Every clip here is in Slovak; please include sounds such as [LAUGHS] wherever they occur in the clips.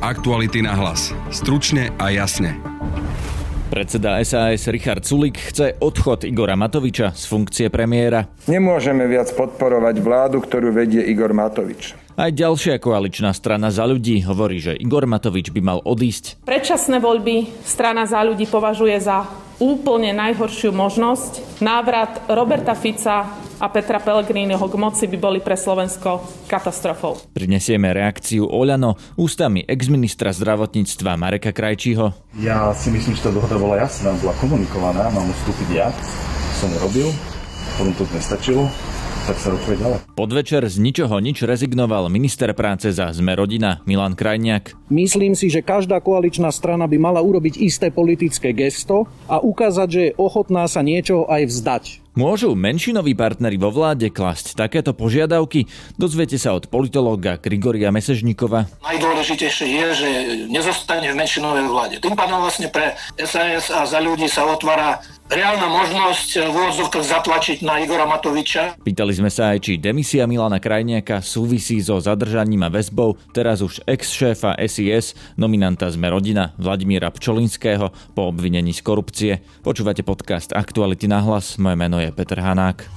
Aktuality na hlas. Stručne a jasne. Predseda SAS Richard Sulik chce odchod Igora Matoviča z funkcie premiéra. Nemôžeme viac podporovať vládu, ktorú vedie Igor Matovič. Aj ďalšia koaličná strana za ľudí hovorí, že Igor Matovič by mal odísť. Predčasné voľby strana za ľudí považuje za úplne najhoršiu možnosť. Návrat Roberta Fica a Petra Pellegriniho k moci by boli pre Slovensko katastrofou. Prinesieme reakciu Oľano ústami exministra zdravotníctva Mareka Krajčího. Ja si myslím, že tá dohoda bola jasná, bola komunikovaná, mám ustúpiť ja, som robil, potom to nestačilo, tak sa rokuje ďalej. Podvečer z ničoho nič rezignoval minister práce za Sme rodina Milan Krajniak. Myslím si, že každá koaličná strana by mala urobiť isté politické gesto a ukázať, že je ochotná sa niečo aj vzdať. Môžu menšinoví partnery vo vláde klasť takéto požiadavky? Dozviete sa od politológa Grigoria Mesežníkova. Najdôležitejšie je, že nezostane v menšinovej vláde. Tým pádom vlastne pre SAS a za ľudí sa otvára reálna možnosť v úvodzovkách zatlačiť na Igora Matoviča. Pýtali sme sa aj, či demisia Milana Krajniaka súvisí so zadržaním a väzbou teraz už ex-šéfa SIS, nominanta Sme rodina Vladimíra Pčolinského po obvinení z korupcie. Počúvate podcast Aktuality na hlas, moje meno je Peter Hanák.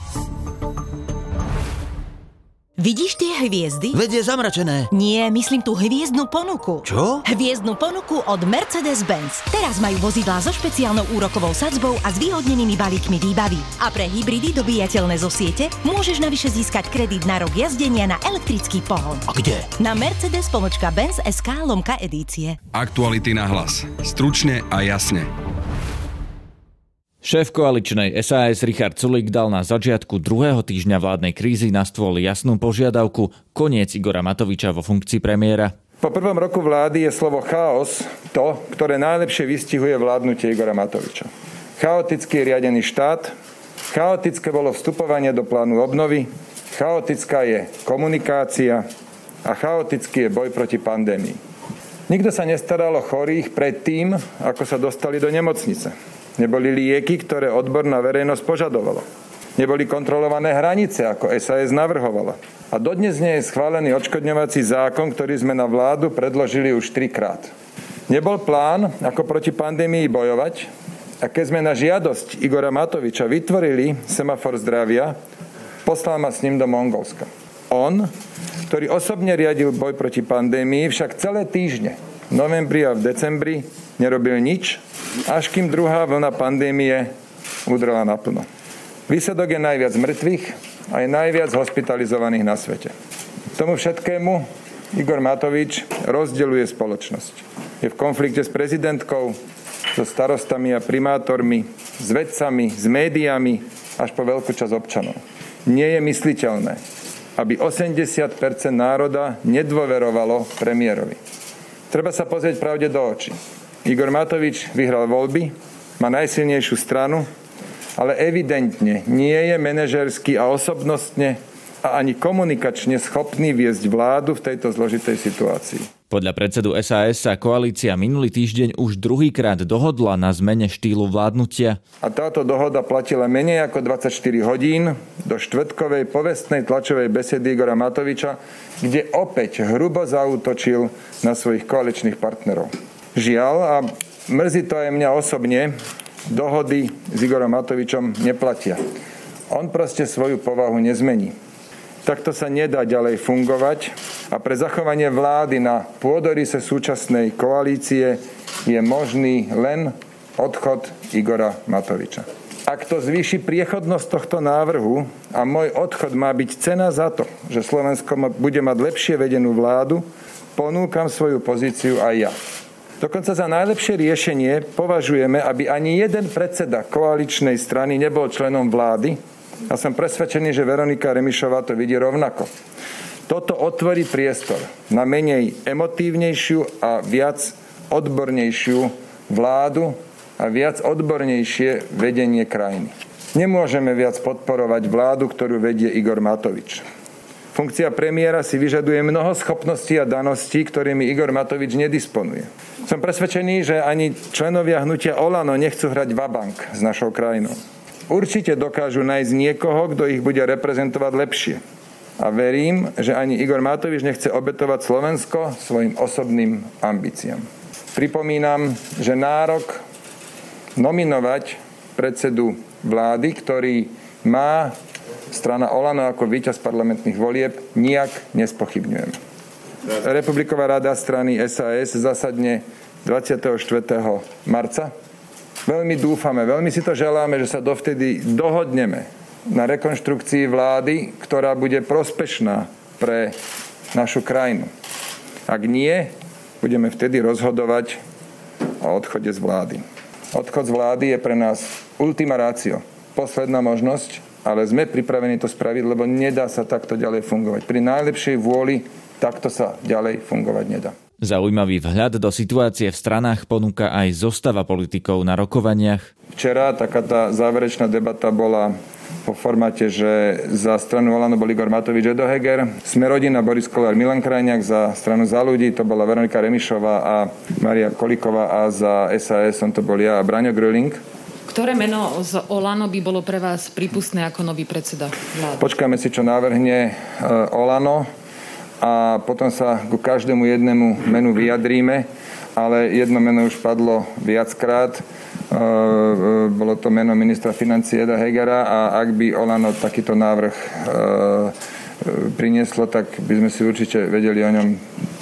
Vidíš tie hviezdy? Vedie zamračené. Nie, myslím tú hviezdnu ponuku. Čo? Hviezdnu ponuku od Mercedes-Benz. Teraz majú vozidlá so špeciálnou úrokovou sadzbou a zvýhodnenými balíkmi výbavy. A pre hybridy dobíjateľné zo siete môžeš navyše získať kredit na rok jazdenia na elektrický pohon. A kde? Na Mercedes SK lomka edície. Aktuality na hlas. Stručne a jasne. Šéf koaličnej SAS Richard Sulik dal na začiatku druhého týždňa vládnej krízy na stôl jasnú požiadavku koniec Igora Matoviča vo funkcii premiéra. Po prvom roku vlády je slovo chaos to, ktoré najlepšie vystihuje vládnutie Igora Matoviča. Chaoticky riadený štát, chaotické bolo vstupovanie do plánu obnovy, chaotická je komunikácia a chaotický je boj proti pandémii. Nikto sa nestaral o chorých pred tým, ako sa dostali do nemocnice. Neboli lieky, ktoré odborná verejnosť požadovala. Neboli kontrolované hranice, ako SAS navrhovala. A dodnes nie je schválený odškodňovací zákon, ktorý sme na vládu predložili už trikrát. Nebol plán, ako proti pandémii bojovať, a keď sme na žiadosť Igora Matoviča vytvorili semafor zdravia, poslal ma s ním do Mongolska. On, ktorý osobne riadil boj proti pandémii, však celé týždne, v novembri a v decembri, nerobil nič, až kým druhá vlna pandémie udrela naplno. Výsledok je najviac mŕtvych a je najviac hospitalizovaných na svete. Tomu všetkému Igor Matovič rozdeluje spoločnosť. Je v konflikte s prezidentkou, so starostami a primátormi, s vedcami, s médiami, až po veľkú časť občanov. Nie je mysliteľné, aby 80% národa nedôverovalo premiérovi. Treba sa pozrieť pravde do očí. Igor Matovič vyhral voľby, má najsilnejšiu stranu, ale evidentne nie je manažersky a osobnostne a ani komunikačne schopný viesť vládu v tejto zložitej situácii. Podľa predsedu SAS sa koalícia minulý týždeň už druhýkrát dohodla na zmene štýlu vládnutia. A táto dohoda platila menej ako 24 hodín do štvrtkovej povestnej tlačovej besedy Igora Matoviča, kde opäť hrubo zautočil na svojich koaličných partnerov. Žiaľ, a mrzí to aj mňa osobne, dohody s Igorom Matovičom neplatia. On proste svoju povahu nezmení. Takto sa nedá ďalej fungovať a pre zachovanie vlády na pôdorise súčasnej koalície je možný len odchod Igora Matoviča. Ak to zvýši priechodnosť tohto návrhu a môj odchod má byť cena za to, že Slovensko bude mať lepšie vedenú vládu, ponúkam svoju pozíciu aj ja. Dokonca za najlepšie riešenie považujeme, aby ani jeden predseda koaličnej strany nebol členom vlády a som presvedčený, že Veronika Remišová to vidí rovnako. Toto otvorí priestor na menej emotívnejšiu a viac odbornejšiu vládu a viac odbornejšie vedenie krajiny. Nemôžeme viac podporovať vládu, ktorú vedie Igor Matovič. Funkcia premiéra si vyžaduje mnoho schopností a daností, ktorými Igor Matovič nedisponuje. Som presvedčený, že ani členovia hnutia Olano nechcú hrať vabank s našou krajinou. Určite dokážu nájsť niekoho, kto ich bude reprezentovať lepšie. A verím, že ani Igor Matovič nechce obetovať Slovensko svojim osobným ambíciám. Pripomínam, že nárok nominovať predsedu vlády, ktorý má strana Olano ako víťaz parlamentných volieb, nijak nespochybňujem. Republiková rada strany SAS zasadne 24. marca. Veľmi dúfame, veľmi si to želáme, že sa dovtedy dohodneme na rekonštrukcii vlády, ktorá bude prospešná pre našu krajinu. Ak nie, budeme vtedy rozhodovať o odchode z vlády. Odchod z vlády je pre nás ultima ratio, posledná možnosť, ale sme pripravení to spraviť, lebo nedá sa takto ďalej fungovať. Pri najlepšej vôli takto sa ďalej fungovať nedá. Zaujímavý vhľad do situácie v stranách ponúka aj zostava politikov na rokovaniach. Včera taká tá záverečná debata bola po formáte, že za stranu Olano bol Igor Matovič Edo Heger, sme rodina Boris Kolár Milan Krajniak, za stranu za ľudí to bola Veronika Remišová a Maria Koliková a za SAS som to bol ja a Braňo Gröling. Ktoré meno z Olano by bolo pre vás prípustné ako nový predseda vlády? Počkáme si, čo návrhne e, Olano a potom sa ku každému jednému menu vyjadríme, ale jedno meno už padlo viackrát. E, e, bolo to meno ministra financí Eda Hegera a ak by Olano takýto návrh prinieslo, tak by sme si určite vedeli o ňom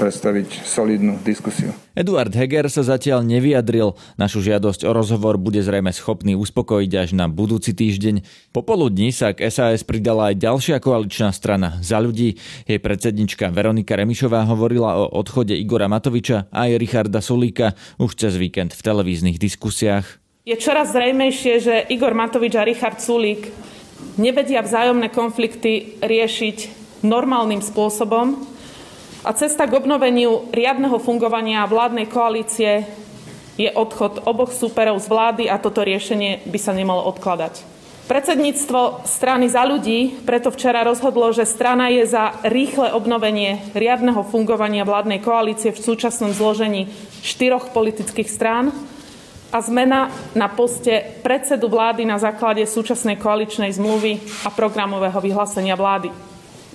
predstaviť solidnú diskusiu. Eduard Heger sa zatiaľ nevyjadril. Našu žiadosť o rozhovor bude zrejme schopný uspokojiť až na budúci týždeň. Popoludní sa k SAS pridala aj ďalšia koaličná strana za ľudí. Jej predsednička Veronika Remišová hovorila o odchode Igora Matoviča a aj Richarda Sulíka už cez víkend v televíznych diskusiách. Je čoraz zrejmejšie, že Igor Matovič a Richard Sulík nevedia vzájomné konflikty riešiť normálnym spôsobom a cesta k obnoveniu riadneho fungovania vládnej koalície je odchod oboch súperov z vlády a toto riešenie by sa nemalo odkladať. Predsedníctvo strany za ľudí preto včera rozhodlo, že strana je za rýchle obnovenie riadneho fungovania vládnej koalície v súčasnom zložení štyroch politických strán a zmena na poste predsedu vlády na základe súčasnej koaličnej zmluvy a programového vyhlásenia vlády.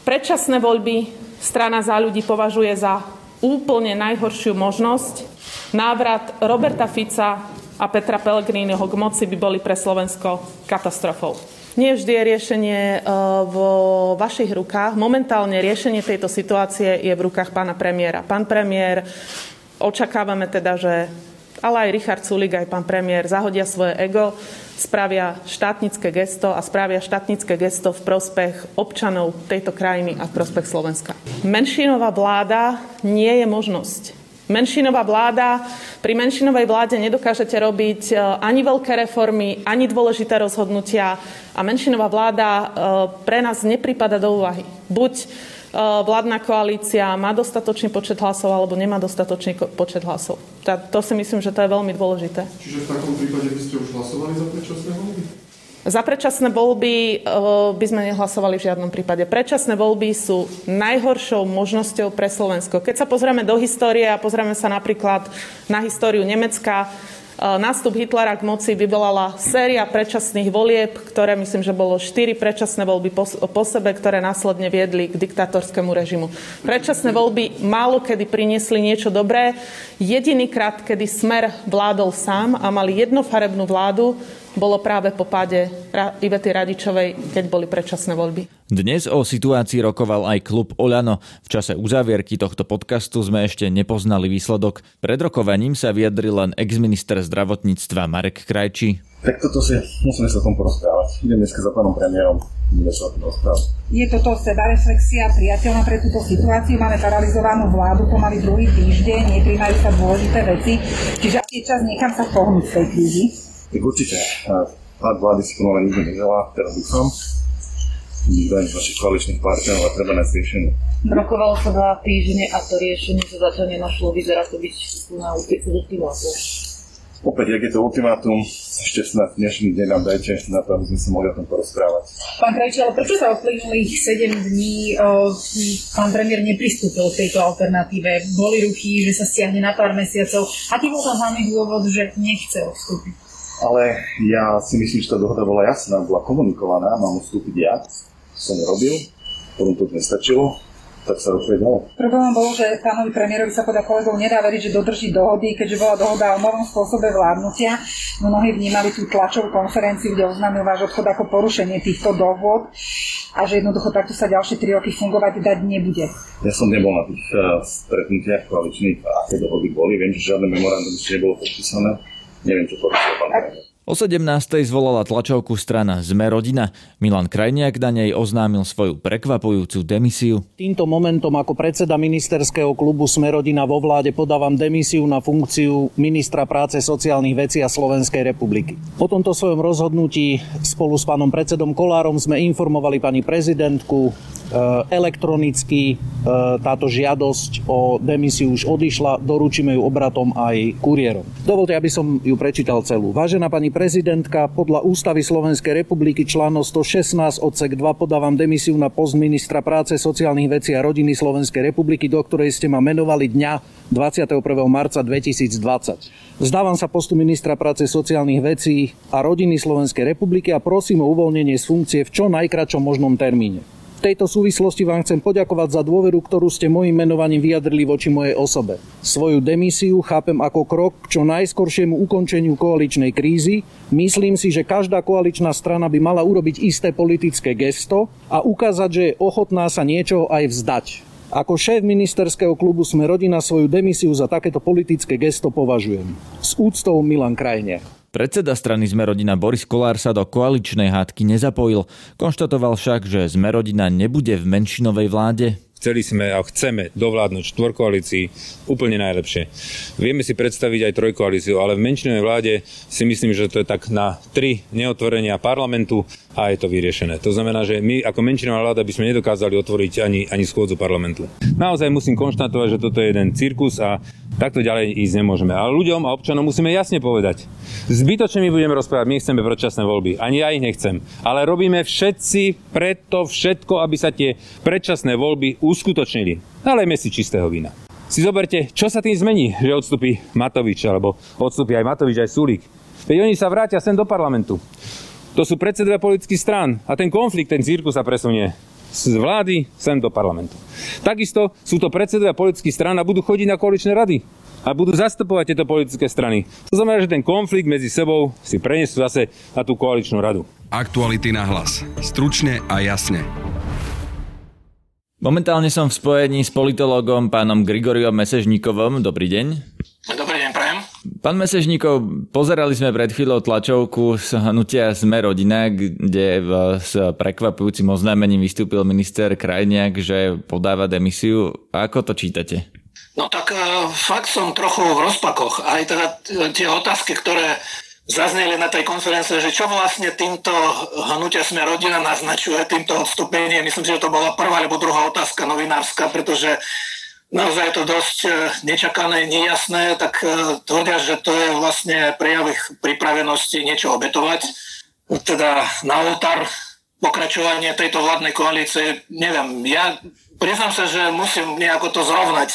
Predčasné voľby strana za ľudí považuje za úplne najhoršiu možnosť. Návrat Roberta Fica a Petra Pellegriniho k moci by boli pre Slovensko katastrofou. Nie vždy je riešenie e, vo vašich rukách. Momentálne riešenie tejto situácie je v rukách pána premiéra. Pán premiér, očakávame teda, že ale aj Richard Sulik, aj pán premiér zahodia svoje ego, spravia štátnické gesto a spravia štátnické gesto v prospech občanov tejto krajiny a v prospech Slovenska. Menšinová vláda nie je možnosť. Menšinová vláda, pri menšinovej vláde nedokážete robiť e, ani veľké reformy, ani dôležité rozhodnutia a menšinová vláda e, pre nás nepripada do úvahy. Buď vládna koalícia má dostatočný počet hlasov alebo nemá dostatočný počet hlasov. To si myslím, že to je veľmi dôležité. Čiže v takom prípade by ste už hlasovali za predčasné voľby? Za predčasné voľby by sme nehlasovali v žiadnom prípade. Predčasné voľby sú najhoršou možnosťou pre Slovensko. Keď sa pozrieme do histórie a pozrieme sa napríklad na históriu Nemecka, nástup Hitlera k moci vyvolala séria predčasných volieb, ktoré myslím, že bolo štyri predčasné voľby po, po sebe, ktoré následne viedli k diktatorskému režimu. Predčasné voľby málo kedy priniesli niečo dobré. Jedinýkrát, kedy Smer vládol sám a mali jednofarebnú vládu, bolo práve po páde Ivety Radičovej, keď boli predčasné voľby. Dnes o situácii rokoval aj klub Oľano. V čase uzávierky tohto podcastu sme ešte nepoznali výsledok. Pred rokovaním sa vyjadril len exminister zdravotníctva Marek Krajči. Tak toto si musíme sa o tom porozprávať. Idem dneska za pánom premiérom, ideme sa o tom rozprávať. Je toto sebareflexia priateľná pre túto situáciu? Máme paralizovanú vládu pomaly druhý týždeň, nepríjmajú sa dôležité veci, čiže je čas niekam sa pohnúť z tej krízy. Tak určite. Pád vlády si pomaly nikto neželá, teraz dúfam. Nikto ani z vašich koaličných partnerov a treba nájsť riešenie. Rokovalo sa dva týždne a to riešenie sa zatiaľ nenašlo. Vyzerá to byť na ultimátum. Opäť, ak je to ultimátum, ešte snad dnešný deň nám dajte na to, aby sme sa mohli o tom porozprávať. Pán Krajči, ale prečo sa uplynulých 7 dní o, pán premiér nepristúpil k tejto alternatíve? Boli ruchy, že sa stiahne na pár mesiacov. Aký bol ten hlavný dôvod, že nechce odstúpiť? Ale ja si myslím, že tá dohoda bola jasná, bola komunikovaná, mám ustúpiť ja, som robil. potom to nestačilo, tak sa rokuje ďalej. Problém bol, že pánovi premiérovi sa podľa kolegov nedá veriť, že dodrží dohody, keďže bola dohoda o novom spôsobe vládnutia. Mnohí vnímali tú tlačovú konferenciu, kde oznámil váš odchod ako porušenie týchto dohod a že jednoducho takto sa ďalšie tri roky fungovať dať nebude. Ja som nebol na tých uh, stretnutiach koaličných, aké dohody boli. Viem, že žiadne memorandum ešte nebolo podpísané. Neviem, čo porušil pán premiér. O 17. zvolala tlačovku strana Sme rodina. Milan Krajniak na nej oznámil svoju prekvapujúcu demisiu. Týmto momentom ako predseda ministerského klubu Sme rodina vo vláde podávam demisiu na funkciu ministra práce, sociálnych vecí a Slovenskej republiky. Po tomto svojom rozhodnutí spolu s pánom predsedom Kolárom sme informovali pani prezidentku, elektronicky e, táto žiadosť o demisiu už odišla, doručíme ju obratom aj kuriérom. Dovolte, aby som ju prečítal celú. Vážená pani prezidentka, podľa Ústavy Slovenskej republiky článok 116 odsek 2 podávam demisiu na post ministra práce, sociálnych vecí a rodiny Slovenskej republiky, do ktorej ste ma menovali dňa 21. marca 2020. Zdávam sa postu ministra práce, sociálnych vecí a rodiny Slovenskej republiky a prosím o uvoľnenie z funkcie v čo najkračom možnom termíne. V tejto súvislosti vám chcem poďakovať za dôveru, ktorú ste mojim menovaním vyjadrili voči mojej osobe. Svoju demisiu chápem ako krok k čo najskoršiemu ukončeniu koaličnej krízy. Myslím si, že každá koaličná strana by mala urobiť isté politické gesto a ukázať, že je ochotná sa niečoho aj vzdať. Ako šéf ministerského klubu sme rodina svoju demisiu za takéto politické gesto považujem. S úctou Milan Krajne. Predseda strany Zmerodina Boris Kolár sa do koaličnej hádky nezapojil. Konštatoval však, že Zmerodina nebude v menšinovej vláde. Chceli sme a chceme dovládnuť štvorkoalícii úplne najlepšie. Vieme si predstaviť aj trojkoalíciu, ale v menšinovej vláde si myslím, že to je tak na tri neotvorenia parlamentu a je to vyriešené. To znamená, že my ako menšinová vláda by sme nedokázali otvoriť ani, ani schôdzu parlamentu. Naozaj musím konštatovať, že toto je jeden cirkus a takto ďalej ísť nemôžeme. Ale ľuďom a občanom musíme jasne povedať. Zbytočne my budeme rozprávať, my chceme predčasné voľby. Ani ja ich nechcem. Ale robíme všetci preto všetko, aby sa tie predčasné voľby uskutočnili. Nalejme si čistého vína. Si zoberte, čo sa tým zmení, že odstúpi Matovič, alebo odstúpi aj Matovič, aj Sulík. Veď oni sa vrátia sem do parlamentu. To sú predsedovia politických strán a ten konflikt, ten cirkus sa presunie z vlády sem do parlamentu. Takisto sú to predsedovia politických strán a budú chodiť na koaličné rady a budú zastupovať tieto politické strany. To znamená, že ten konflikt medzi sebou si prenesú zase na tú koaličnú radu. Aktuality na hlas. Stručne a jasne. Momentálne som v spojení s politologom pánom Grigoriom Mesežníkovom. Dobrý deň. Pán Mesežníkov, pozerali sme pred chvíľou tlačovku z hnutia Sme rodina, kde s prekvapujúcim oznámením vystúpil minister Krajniak, že podáva demisiu. Ako to čítate? No tak uh, fakt som trochu v rozpakoch. Aj teda tie otázky, ktoré zazneli na tej konferencii, že čo vlastne týmto hnutia sme rodina naznačuje, týmto odstúpením. Myslím si, že to bola prvá alebo druhá otázka novinárska, pretože naozaj je to dosť e, nečakané, nejasné, tak e, tvrdia, že to je vlastne prejav ich pripravenosti niečo obetovať. Teda na oltár pokračovanie tejto vládnej koalície, neviem, ja priznám sa, že musím nejako to zrovnať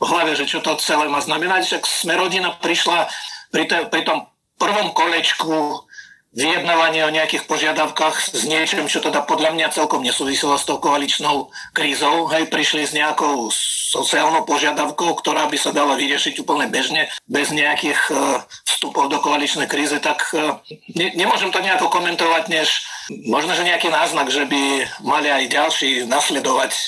v hlave, že čo to celé má znamenať, že sme rodina prišla pri, pri tom prvom kolečku vyjednávanie o nejakých požiadavkách s niečím, čo teda podľa mňa celkom nesúviselo s tou koaličnou krízou. Hej, prišli s nejakou sociálnou požiadavkou, ktorá by sa dala vyriešiť úplne bežne, bez nejakých uh, vstupov do koaličnej krízy, tak uh, ne, nemôžem to nejako komentovať, než možno, že nejaký náznak, že by mali aj ďalší nasledovať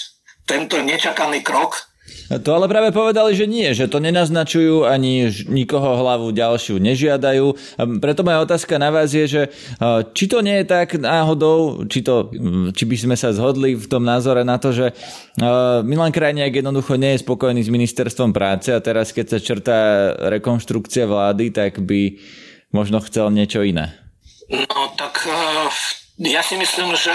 tento nečakaný krok, to ale práve povedali, že nie, že to nenaznačujú ani nikoho hlavu ďalšiu nežiadajú. Preto moja otázka na vás je, že či to nie je tak náhodou, či, to, či by sme sa zhodli v tom názore na to, že Milan Krajniak jednoducho nie je spokojný s ministerstvom práce a teraz keď sa črtá rekonštrukcia vlády, tak by možno chcel niečo iné. No tak ja si myslím, že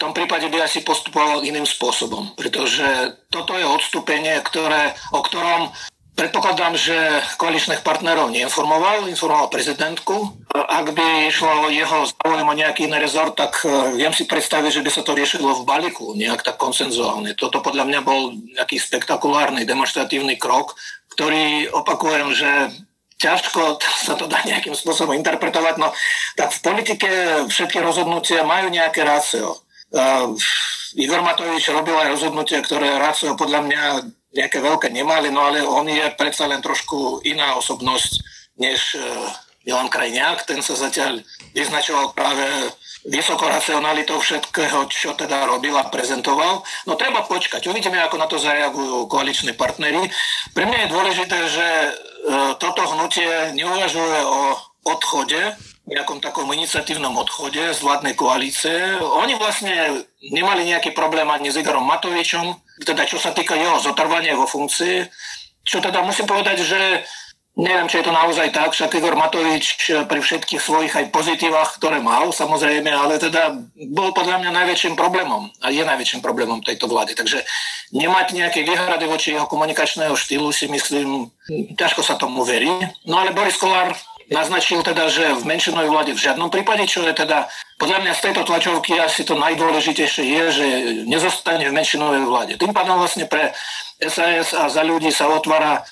tom prípade by asi postupoval iným spôsobom, pretože toto je odstúpenie, ktoré, o ktorom Predpokladám, že koaličných partnerov neinformoval, informoval prezidentku. Ak by išlo jeho záujem o nejaký iný rezort, tak e, viem si predstaviť, že by sa to riešilo v balíku, nejak tak konsenzuálne. Toto podľa mňa bol nejaký spektakulárny, demonstratívny krok, ktorý opakujem, že ťažko sa to dá nejakým spôsobom interpretovať, no tak v politike všetky rozhodnutia majú nejaké rácio Igor Matovič robil aj rozhodnutia, ktoré rácio podľa mňa nejaké veľké nemali, no ale on je predsa len trošku iná osobnosť než uh, Milan Krajniak. Ten sa zatiaľ vyznačoval práve vysokou racionalitou všetkého, čo teda robil a prezentoval. No treba počkať, uvidíme, ako na to zareagujú koaliční partnery. Pre mňa je dôležité, že uh, toto hnutie neuvažuje o odchode nejakom takom iniciatívnom odchode z vládnej koalície. Oni vlastne nemali nejaký problém ani s Igorom Matovičom, teda čo sa týka jeho zotrvania vo funkcii, čo teda musím povedať, že neviem, či je to naozaj tak, však Igor Matovič pri všetkých svojich aj pozitívach, ktoré mal, samozrejme, ale teda bol podľa mňa najväčším problémom a je najväčším problémom tejto vlády. Takže nemať nejaké výhrady voči jeho komunikačného štýlu si myslím, ťažko sa tomu verí. No ale Boris Kolár naznačil teda, že v menšinovej vláde v žiadnom prípade, čo je teda podľa mňa z tejto tlačovky asi to najdôležitejšie je, že nezostane v menšinovej vláde. Tým pádom vlastne pre SAS a za ľudí sa otvára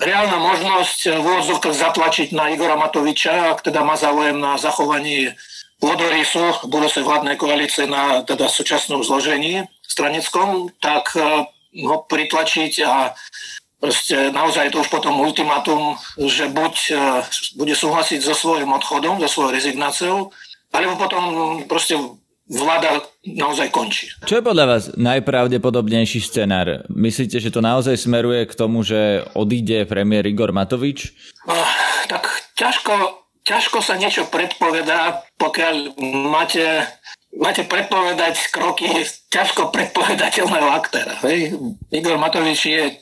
reálna možnosť v úvodzovkách zatlačiť na Igora Matoviča, ak teda má záujem na zachovaní pôdorysu budúcej vládnej koalície na teda súčasnom zložení stranickom, tak eh, ho pritlačiť a proste naozaj to už potom ultimátum, že buď e, bude súhlasiť so svojím odchodom, so svojou rezignáciou, alebo potom proste vláda naozaj končí. Čo je podľa vás najpravdepodobnejší scenár? Myslíte, že to naozaj smeruje k tomu, že odíde premiér Igor Matovič? Uh, tak ťažko, ťažko sa niečo predpovedá, pokiaľ máte, máte predpovedať kroky ťažko predpovedateľného aktéra. Hej? Igor Matovič je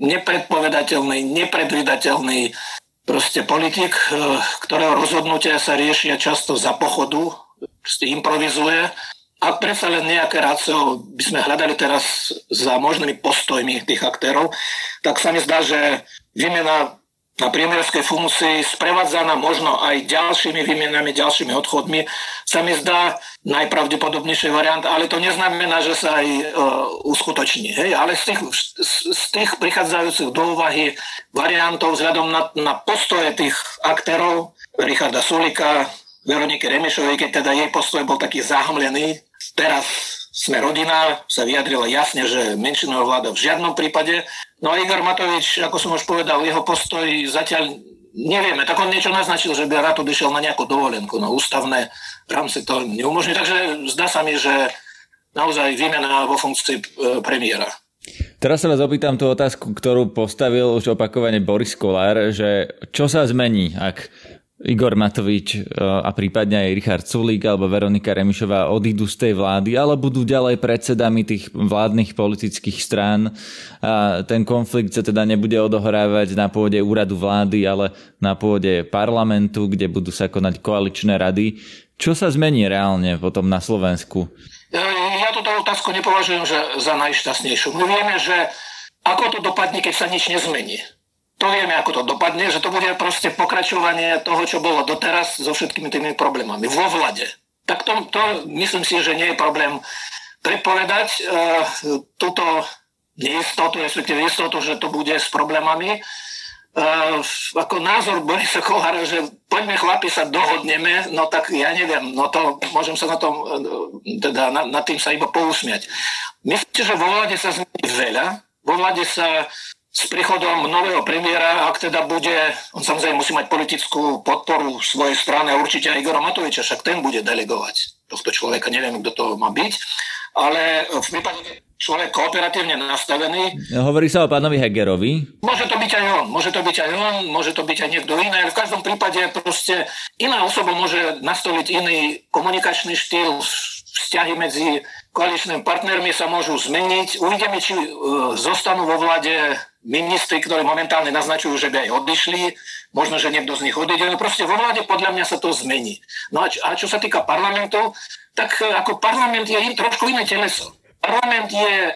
nepredpovedateľný, nepredvydateľný proste politik, eh, ktorého rozhodnutia sa riešia často za pochodu, proste improvizuje. Ak predsa len nejaké rácio by sme hľadali teraz za možnými postojmi tých aktérov, tak sa mi zdá, že výmena na premiérskej funkcii, sprevádzaná možno aj ďalšími výmenami, ďalšími odchodmi, sa mi zdá najpravdepodobnejšie variant, ale to neznamená, že sa aj uh, uskutoční. Hej? Ale z tých, z, z tých prichádzajúcich do úvahy variantov vzhľadom na, na postoje tých aktérov, Richarda Sulika, Veroniky Remešovej, keď teda jej postoj bol taký zahmlený, teraz sme rodina, sa vyjadrila jasne, že menšinová vláda v žiadnom prípade. No a Igor Matovič, ako som už povedal, jeho postoj zatiaľ nevieme. Tak on niečo naznačil, že by rád odišiel na nejakú dovolenku, no ústavné rámce to neumožňuje. Takže zdá sa mi, že naozaj výmena vo funkcii e, premiéra. Teraz sa vás opýtam tú otázku, ktorú postavil už opakovane Boris Kolár, že čo sa zmení, ak Igor Matovič e, a prípadne aj Richard Sulík alebo Veronika Remišová odídu z tej vlády, ale budú ďalej predsedami tých vládnych politických strán a ten konflikt sa teda nebude odohrávať na pôde úradu vlády, ale na pôde parlamentu, kde budú sa konať koaličné rady. Čo sa zmení reálne potom na Slovensku? Ja túto otázku nepovažujem že za najšťastnejšiu. My vieme, že ako to dopadne, keď sa nič nezmení to vieme, ako to dopadne, že to bude proste pokračovanie toho, čo bolo doteraz so všetkými tými problémami vo vlade. Tak to, to myslím si, že nie je problém predpovedať e, túto neistotu, respektíve istotu, že to bude s problémami. E, ako názor Borisa Kolára, že poďme chlapi sa dohodneme, no tak ja neviem, no to môžem sa na tom, e, teda na, nad tým sa iba pousmiať. Myslím, že vo vláde sa zmení veľa, vo vláde sa s príchodom nového premiéra, ak teda bude, on samozrejme musí mať politickú podporu svojej strany a určite aj Igora Matoviča, však ten bude delegovať tohto človeka, neviem, kto to má byť, ale v prípade človek kooperatívne nastavený. Hovorí sa o pánovi Hegerovi. Môže to byť aj on, môže to byť aj on, môže to byť aj niekto iný, ale v každom prípade proste iná osoba môže nastoliť iný komunikačný štýl, vzťahy medzi koaličnými partnermi sa môžu zmeniť. Uvidíme, či e, zostanú vo vláde ministri, ktorí momentálne naznačujú, že by aj odišli. Možno, že niekto z nich odíde. No proste vo vláde podľa mňa sa to zmení. No a čo, a čo sa týka parlamentu, tak e, ako parlament je in, trošku iné teleso. Parlament je e,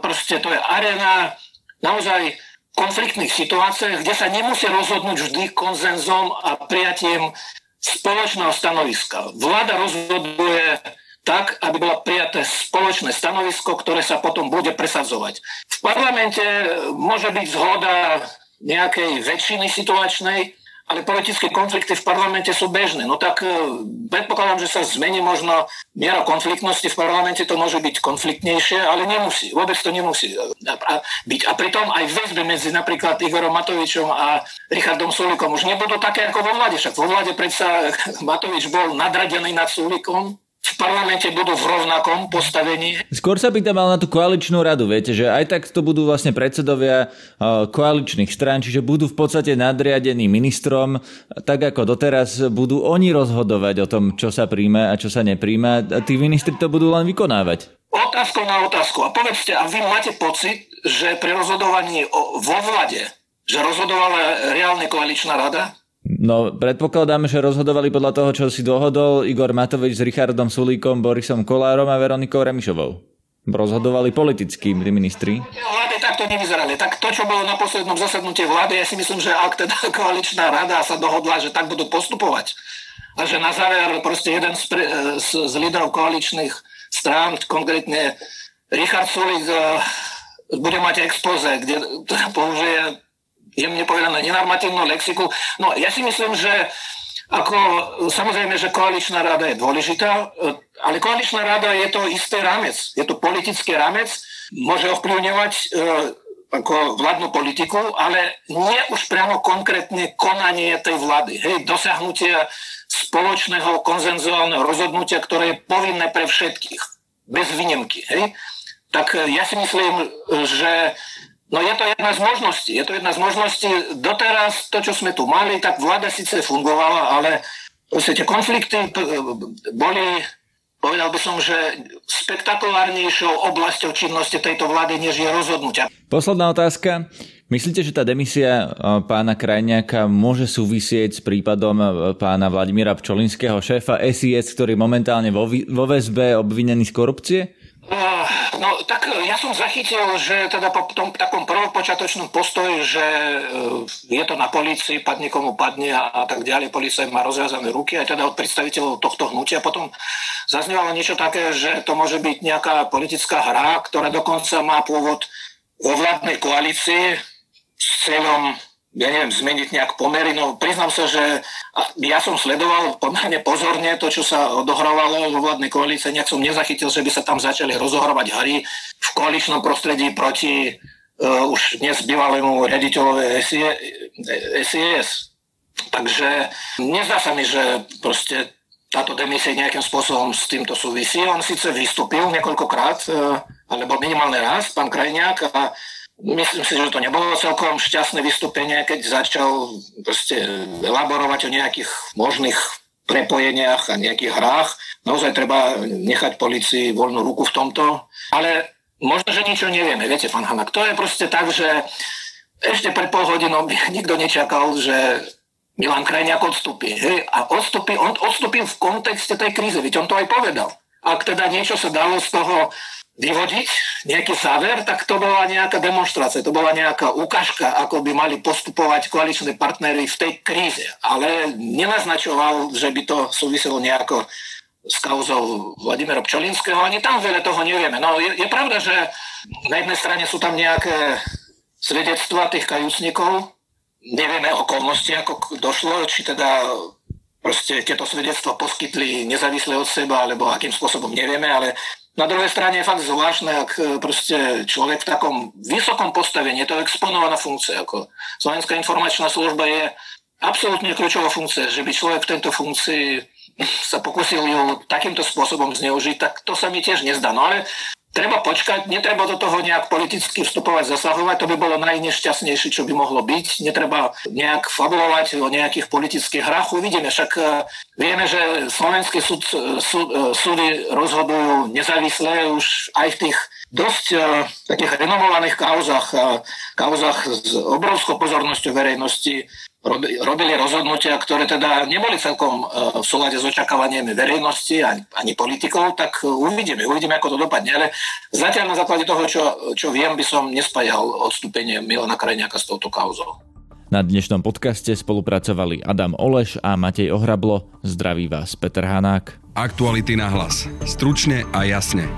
proste, to je arena naozaj konfliktných situáciách, kde sa nemusí rozhodnúť vždy konzenzom a prijatím spoločného stanoviska. Vláda rozhoduje tak, aby bolo prijaté spoločné stanovisko, ktoré sa potom bude presadzovať. V parlamente môže byť zhoda nejakej väčšiny situačnej, ale politické konflikty v parlamente sú bežné. No tak e, predpokladám, že sa zmení možno miera konfliktnosti v parlamente, to môže byť konfliktnejšie, ale nemusí, vôbec to nemusí e, byť. A pritom aj väzby medzi napríklad Igorom Matovičom a Richardom Sulikom už nebudú také ako vo vláde. Však vo vláde predsa [LAUGHS] Matovič bol nadradený nad Sulikom, parlamente budú v rovnakom postavení. Skôr sa pýtam ale na tú koaličnú radu. Viete, že aj tak to budú vlastne predsedovia koaličných strán, čiže budú v podstate nadriadení ministrom, tak ako doteraz budú oni rozhodovať o tom, čo sa príjme a čo sa nepríjme a tí ministri to budú len vykonávať. Otázku na otázku. A povedzte, a vy máte pocit, že pri rozhodovaní o, vo vlade, že rozhodovala reálne koaličná rada? No, predpokladám, že rozhodovali podľa toho, čo si dohodol Igor Matovič s Richardom Sulíkom, Borisom Kolárom a Veronikou Remišovou. Rozhodovali politickí ministri. Vlády takto nevyzerali. Tak to, čo bolo na poslednom zasadnutí vlády, ja si myslím, že ak teda [LAUGHS] koaličná rada sa dohodla, že tak budú postupovať a že na záver proste jeden z, z, z líderov koaličných strán, konkrétne Richard Sulík, eh, bude mať expoze, kde použije jemne povedané nenormatívnu lexiku. No ja si myslím, že ako, samozrejme, že koaličná rada je dôležitá, ale koaličná rada je to istý rámec, je to politický rámec, môže ovplyvňovať e, ako vládnu politiku, ale nie už priamo konkrétne konanie tej vlády. Hej, dosiahnutie spoločného konzenzuálneho rozhodnutia, ktoré je povinné pre všetkých, bez výnimky. Hej. Tak ja si myslím, že No je to jedna z možností. Je to jedna z možností. Doteraz to, čo sme tu mali, tak vláda síce fungovala, ale proste tie konflikty boli, povedal by som, že spektakulárnejšou oblasťou činnosti tejto vlády, než je rozhodnutia. Posledná otázka. Myslíte, že tá demisia pána Krajňáka môže súvisieť s prípadom pána Vladimíra Pčolinského, šéfa SIS, ktorý momentálne vo, vo väzbe obvinený z korupcie? No tak e, ja som zachytil, že teda po tom takom prvopočiatočnom postoji, že e, je to na policii, padne komu padne a, a tak ďalej, policia má rozviazané ruky, aj teda od predstaviteľov tohto hnutia. Potom zaznívalo niečo také, že to môže byť nejaká politická hra, ktorá dokonca má pôvod vo vládnej koalícii s cieľom ja neviem, zmeniť nejak pomery. No priznám sa, že ja som sledoval pomerne pozorne to, čo sa odohrávalo vo vládnej koalícii. Nejak som nezachytil, že by sa tam začali rozohrávať hry v koaličnom prostredí proti uh, už dnes bývalému riaditeľovi SIS. Takže nezdá sa mi, že proste táto demisia nejakým spôsobom s týmto súvisí. On síce vystúpil niekoľkokrát, uh, alebo minimálne raz, pán Krajniak, a Myslím si, že to nebolo celkom šťastné vystúpenie, keď začal proste elaborovať o nejakých možných prepojeniach a nejakých hrách. Naozaj treba nechať policii voľnú ruku v tomto. Ale možno, že ničo nevieme. Viete, pán Hanak, to je proste tak, že ešte pred pol hodinou [LAUGHS] nikto nečakal, že Milan Krajniak odstúpi. Hej? A odstúpi, on odstúpil v kontexte tej krízy, veď on to aj povedal. Ak teda niečo sa dalo z toho vyvodiť nejaký záver, tak to bola nejaká demonstrácia, to bola nejaká ukážka, ako by mali postupovať koaliční partnery v tej kríze. Ale nenaznačoval, že by to súviselo nejako s kauzou Vladimira Pčolinského. Ani tam veľa toho nevieme. No je, je pravda, že na jednej strane sú tam nejaké svedectva tých kajúcnikov. Nevieme okolnosti, ako došlo, či teda proste tieto svedectva poskytli nezávisle od seba, alebo akým spôsobom nevieme, ale na druhej strane je fakt zvláštne, ak e, proste človek v takom vysokom postavení, je to exponovaná funkcia, ako Slovenská informačná služba je absolútne kľúčová funkcia, že by človek v tejto funkcii sa pokusil ju takýmto spôsobom zneužiť, tak to sa mi tiež nezdá. No ale treba počkať, netreba do toho nejak politicky vstupovať, zasahovať, to by bolo najnešťastnejšie, čo by mohlo byť. Netreba nejak fabulovať o nejakých politických hrách. Uvidíme, však e, vieme, že slovenské súd, súd, e, súdy rozhodujú nezávisle už aj v tých dosť takých renovovaných kauzach, uh, kauzach s obrovskou pozornosťou verejnosti robili rozhodnutia, ktoré teda neboli celkom e, v súlade s očakávaniami verejnosti ani, ani politikov, tak uvidíme, uvidíme, ako to dopadne. Ale zatiaľ na základe toho, čo, čo viem, by som nespájal odstúpenie Milana Krajňáka s touto kauzou. Na dnešnom podcaste spolupracovali Adam Oleš a Matej Ohrablo. Zdraví vás Peter Hanák. Aktuality na hlas. Stručne a jasne.